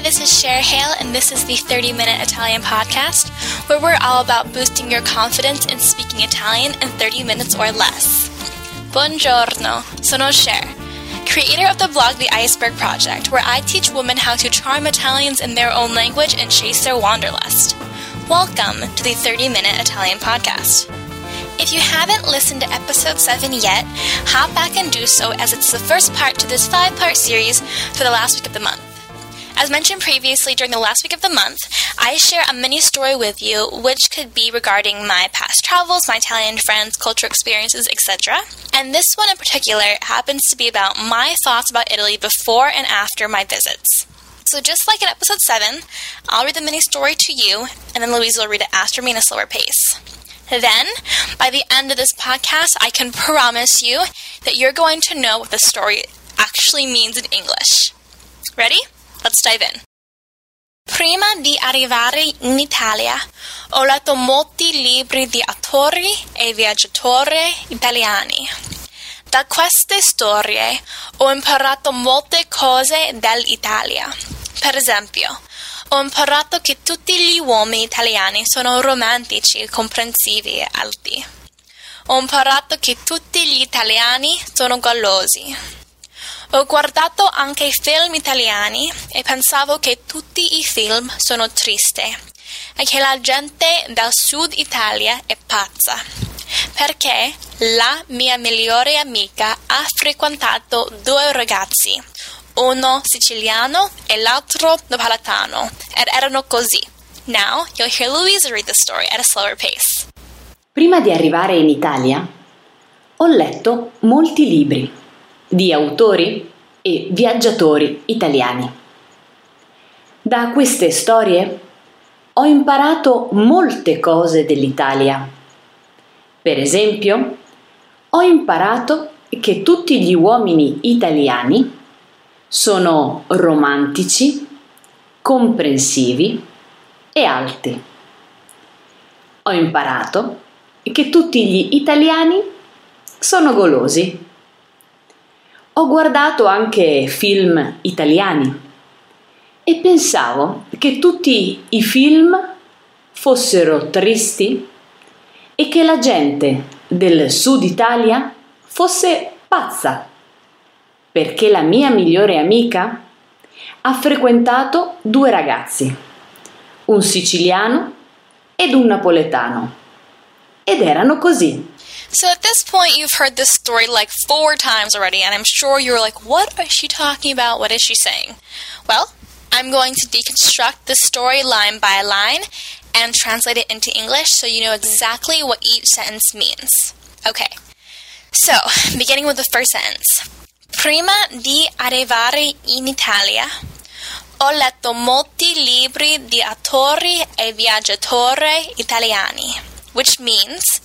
Hi, this is Cher Hale, and this is the 30 Minute Italian Podcast, where we're all about boosting your confidence in speaking Italian in 30 minutes or less. Buongiorno, sono Cher, creator of the blog The Iceberg Project, where I teach women how to charm Italians in their own language and chase their wanderlust. Welcome to the 30 Minute Italian Podcast. If you haven't listened to episode 7 yet, hop back and do so as it's the first part to this five part series for the last week of the month. As mentioned previously, during the last week of the month, I share a mini story with you, which could be regarding my past travels, my Italian friends, cultural experiences, etc. And this one in particular happens to be about my thoughts about Italy before and after my visits. So, just like in episode 7, I'll read the mini story to you, and then Louise will read it after me in a slower pace. Then, by the end of this podcast, I can promise you that you're going to know what the story actually means in English. Ready? Let's dive in. Prima di arrivare in Italia, ho letto molti libri di autori e viaggiatori italiani. Da queste storie ho imparato molte cose dell'Italia. Per esempio, ho imparato che tutti gli uomini italiani sono romantici, comprensivi e alti. Ho imparato che tutti gli italiani sono golosi. Ho guardato anche film italiani e pensavo che tutti i film sono tristi e che la gente del sud Italia è pazza. Perché la mia migliore amica ha frequentato due ragazzi, uno siciliano e l'altro napoletano, ed erano così. Now you'll hear Louise read the story at a slower pace. Prima di arrivare in Italia ho letto molti libri di autori e viaggiatori italiani. Da queste storie ho imparato molte cose dell'Italia. Per esempio, ho imparato che tutti gli uomini italiani sono romantici, comprensivi e alti. Ho imparato che tutti gli italiani sono golosi ho guardato anche film italiani e pensavo che tutti i film fossero tristi e che la gente del sud Italia fosse pazza, perché la mia migliore amica ha frequentato due ragazzi, un siciliano ed un napoletano, ed erano così. So at this point, you've heard this story like four times already, and I'm sure you're like, what is she talking about? What is she saying? Well, I'm going to deconstruct the story line by line and translate it into English so you know exactly what each sentence means. Okay, so beginning with the first sentence. Prima di arrivare in Italia, ho letto molti libri di autori e viaggiatori italiani, which means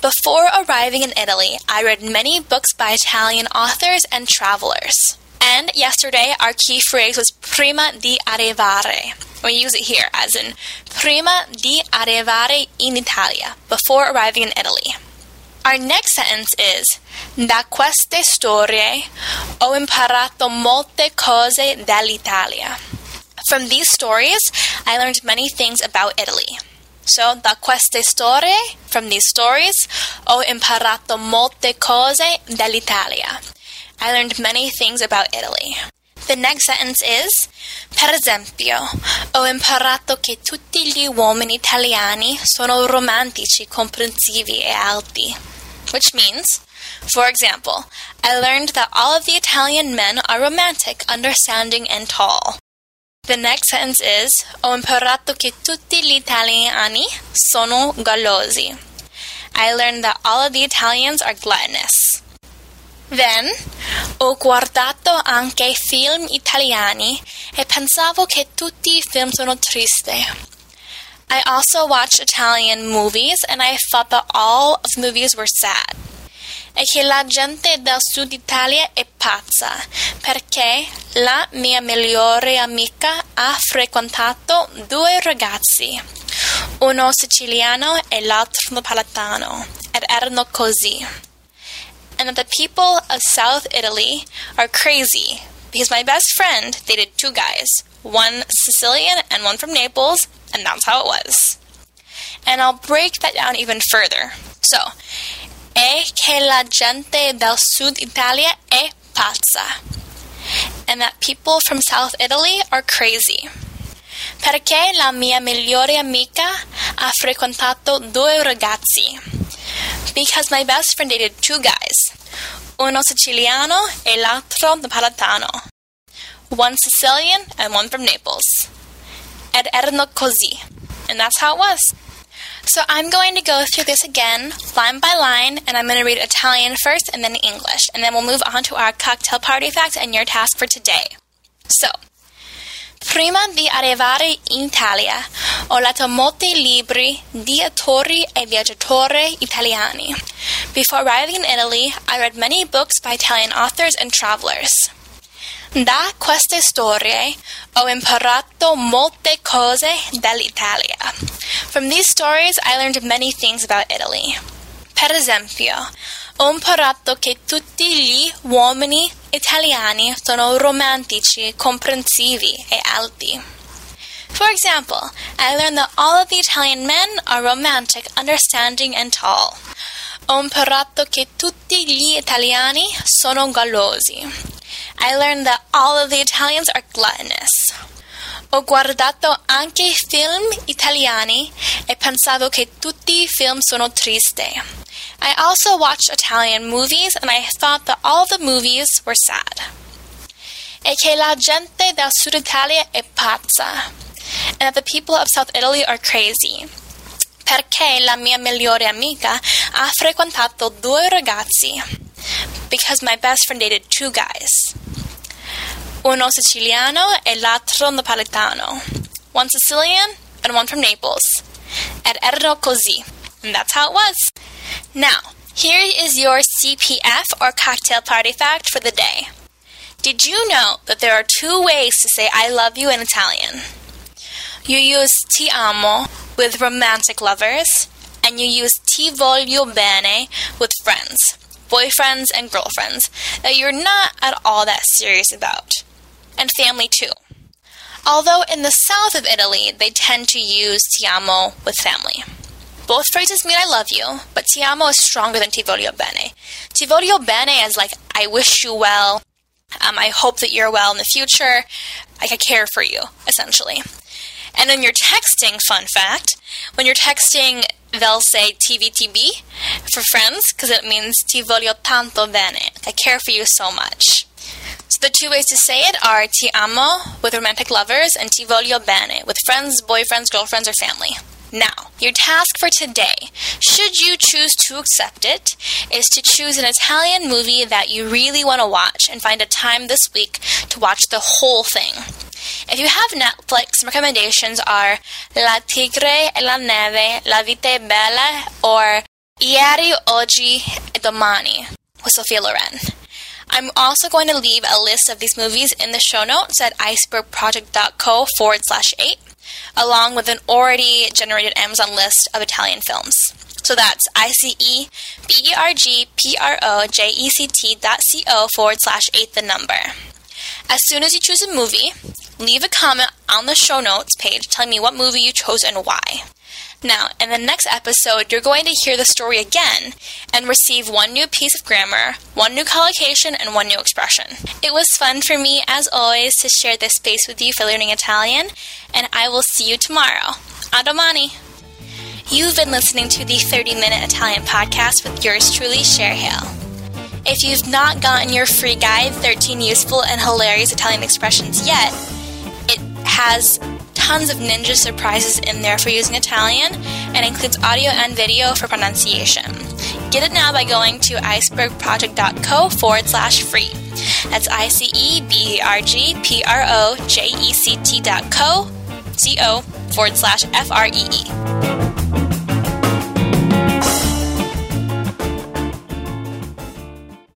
before arriving in Italy, I read many books by Italian authors and travelers. And yesterday, our key phrase was prima di arrivare. We use it here as in prima di arrivare in Italia, before arriving in Italy. Our next sentence is Da queste storie ho imparato molte cose dell'Italia. From these stories, I learned many things about Italy. So, da queste storie, from these stories, ho imparato molte cose dell'Italia. I learned many things about Italy. The next sentence is, per esempio, ho imparato che tutti gli uomini italiani sono romantici, comprensivi e alti. Which means, for example, I learned that all of the Italian men are romantic, understanding, and tall. The next sentence is Ho imparato che tutti gli italiani sono golosi. I learned that all of the Italians are gluttonous. Then, ho guardato anche film italiani e pensavo che tutti i film sono tristi. I also watched Italian movies and I thought that all of the movies were sad. E che la gente del sud Italia è pazza, perché la mia migliore amica ha frequentato due ragazzi, uno siciliano e l'altro napoletano, ed erano così. And the people of South Italy are crazy because my best friend dated two guys, one Sicilian and one from Naples, and that's how it was. And I'll break that down even further. So, è che la gente del Sud Italia è pazza, and that people from South Italy are crazy. Perché la mia migliore amica ha frequentato due ragazzi. Because my best friend dated two guys, uno siciliano e l'altro napoletano. One Sicilian and one from Naples. Ed erano così. And that's how it was. So I'm going to go through this again, line by line, and I'm going to read Italian first and then English, and then we'll move on to our cocktail party fact and your task for today. So, Prima di arrivare in Italia, ho letto molti libri di autori e viaggiatori italiani. Before arriving in Italy, I read many books by Italian authors and travelers. Da queste storie ho imparato molte cose dell'Italia. From these stories, I learned many things about Italy. Per esempio, ho imparato che tutti gli uomini italiani sono romantici, comprensivi e alti. For example, I learned that all of the Italian men are romantic, understanding, and tall. Ho imparato che tutti gli italiani sono golosi. I learned that all of the Italians are gluttonous. Ho guardato anche film italiani e pensavo che tutti i film sono tristi. I also watched Italian movies and I thought that all the movies were sad. E che la gente del Sud Italia è pazza. And that the people of South Italy are crazy. Perché la mia migliore amica ha frequentato due ragazzi. Because my best friend dated two guys. Uno siciliano e l'altro napoletano. One Sicilian and one from Naples. Ed erano così. And that's how it was. Now, here is your CPF or cocktail party fact for the day. Did you know that there are two ways to say I love you in Italian? You use ti amo with romantic lovers, and you use ti voglio bene with friends, boyfriends and girlfriends that you're not at all that serious about, and family too. Although in the south of Italy, they tend to use ti amo with family. Both phrases mean I love you, but ti amo is stronger than ti voglio bene. Ti voglio bene is like, I wish you well, um, I hope that you're well in the future, like I care for you, essentially. And when you're texting, fun fact, when you're texting, they'll say TVTB for friends because it means ti voglio tanto bene. I care for you so much. So the two ways to say it are ti amo with romantic lovers and ti voglio bene with friends, boyfriends, girlfriends, or family. Now, your task for today, should you choose to accept it, is to choose an Italian movie that you really want to watch and find a time this week to watch the whole thing. If you have Netflix, recommendations are La Tigre e la Neve, La Vita è Bella, or Ieri, Oggi e Domani with Sophia Loren. I'm also going to leave a list of these movies in the show notes at icebergproject.co forward slash eight, along with an already generated Amazon list of Italian films. So that's I C E B E R G P R O J E C T dot C O forward slash eight the number. As soon as you choose a movie, leave a comment on the show notes page telling me what movie you chose and why. Now, in the next episode, you're going to hear the story again and receive one new piece of grammar, one new collocation, and one new expression. It was fun for me, as always, to share this space with you for learning Italian, and I will see you tomorrow. A domani! You've been listening to the 30 Minute Italian Podcast with yours truly, Cher Hale. If you've not gotten your free guide, 13 Useful and Hilarious Italian Expressions, yet, it has tons of ninja surprises in there for using Italian and includes audio and video for pronunciation. Get it now by going to icebergproject.co forward slash free. That's I C E B E R G P R O J E C T dot co forward slash F R E E.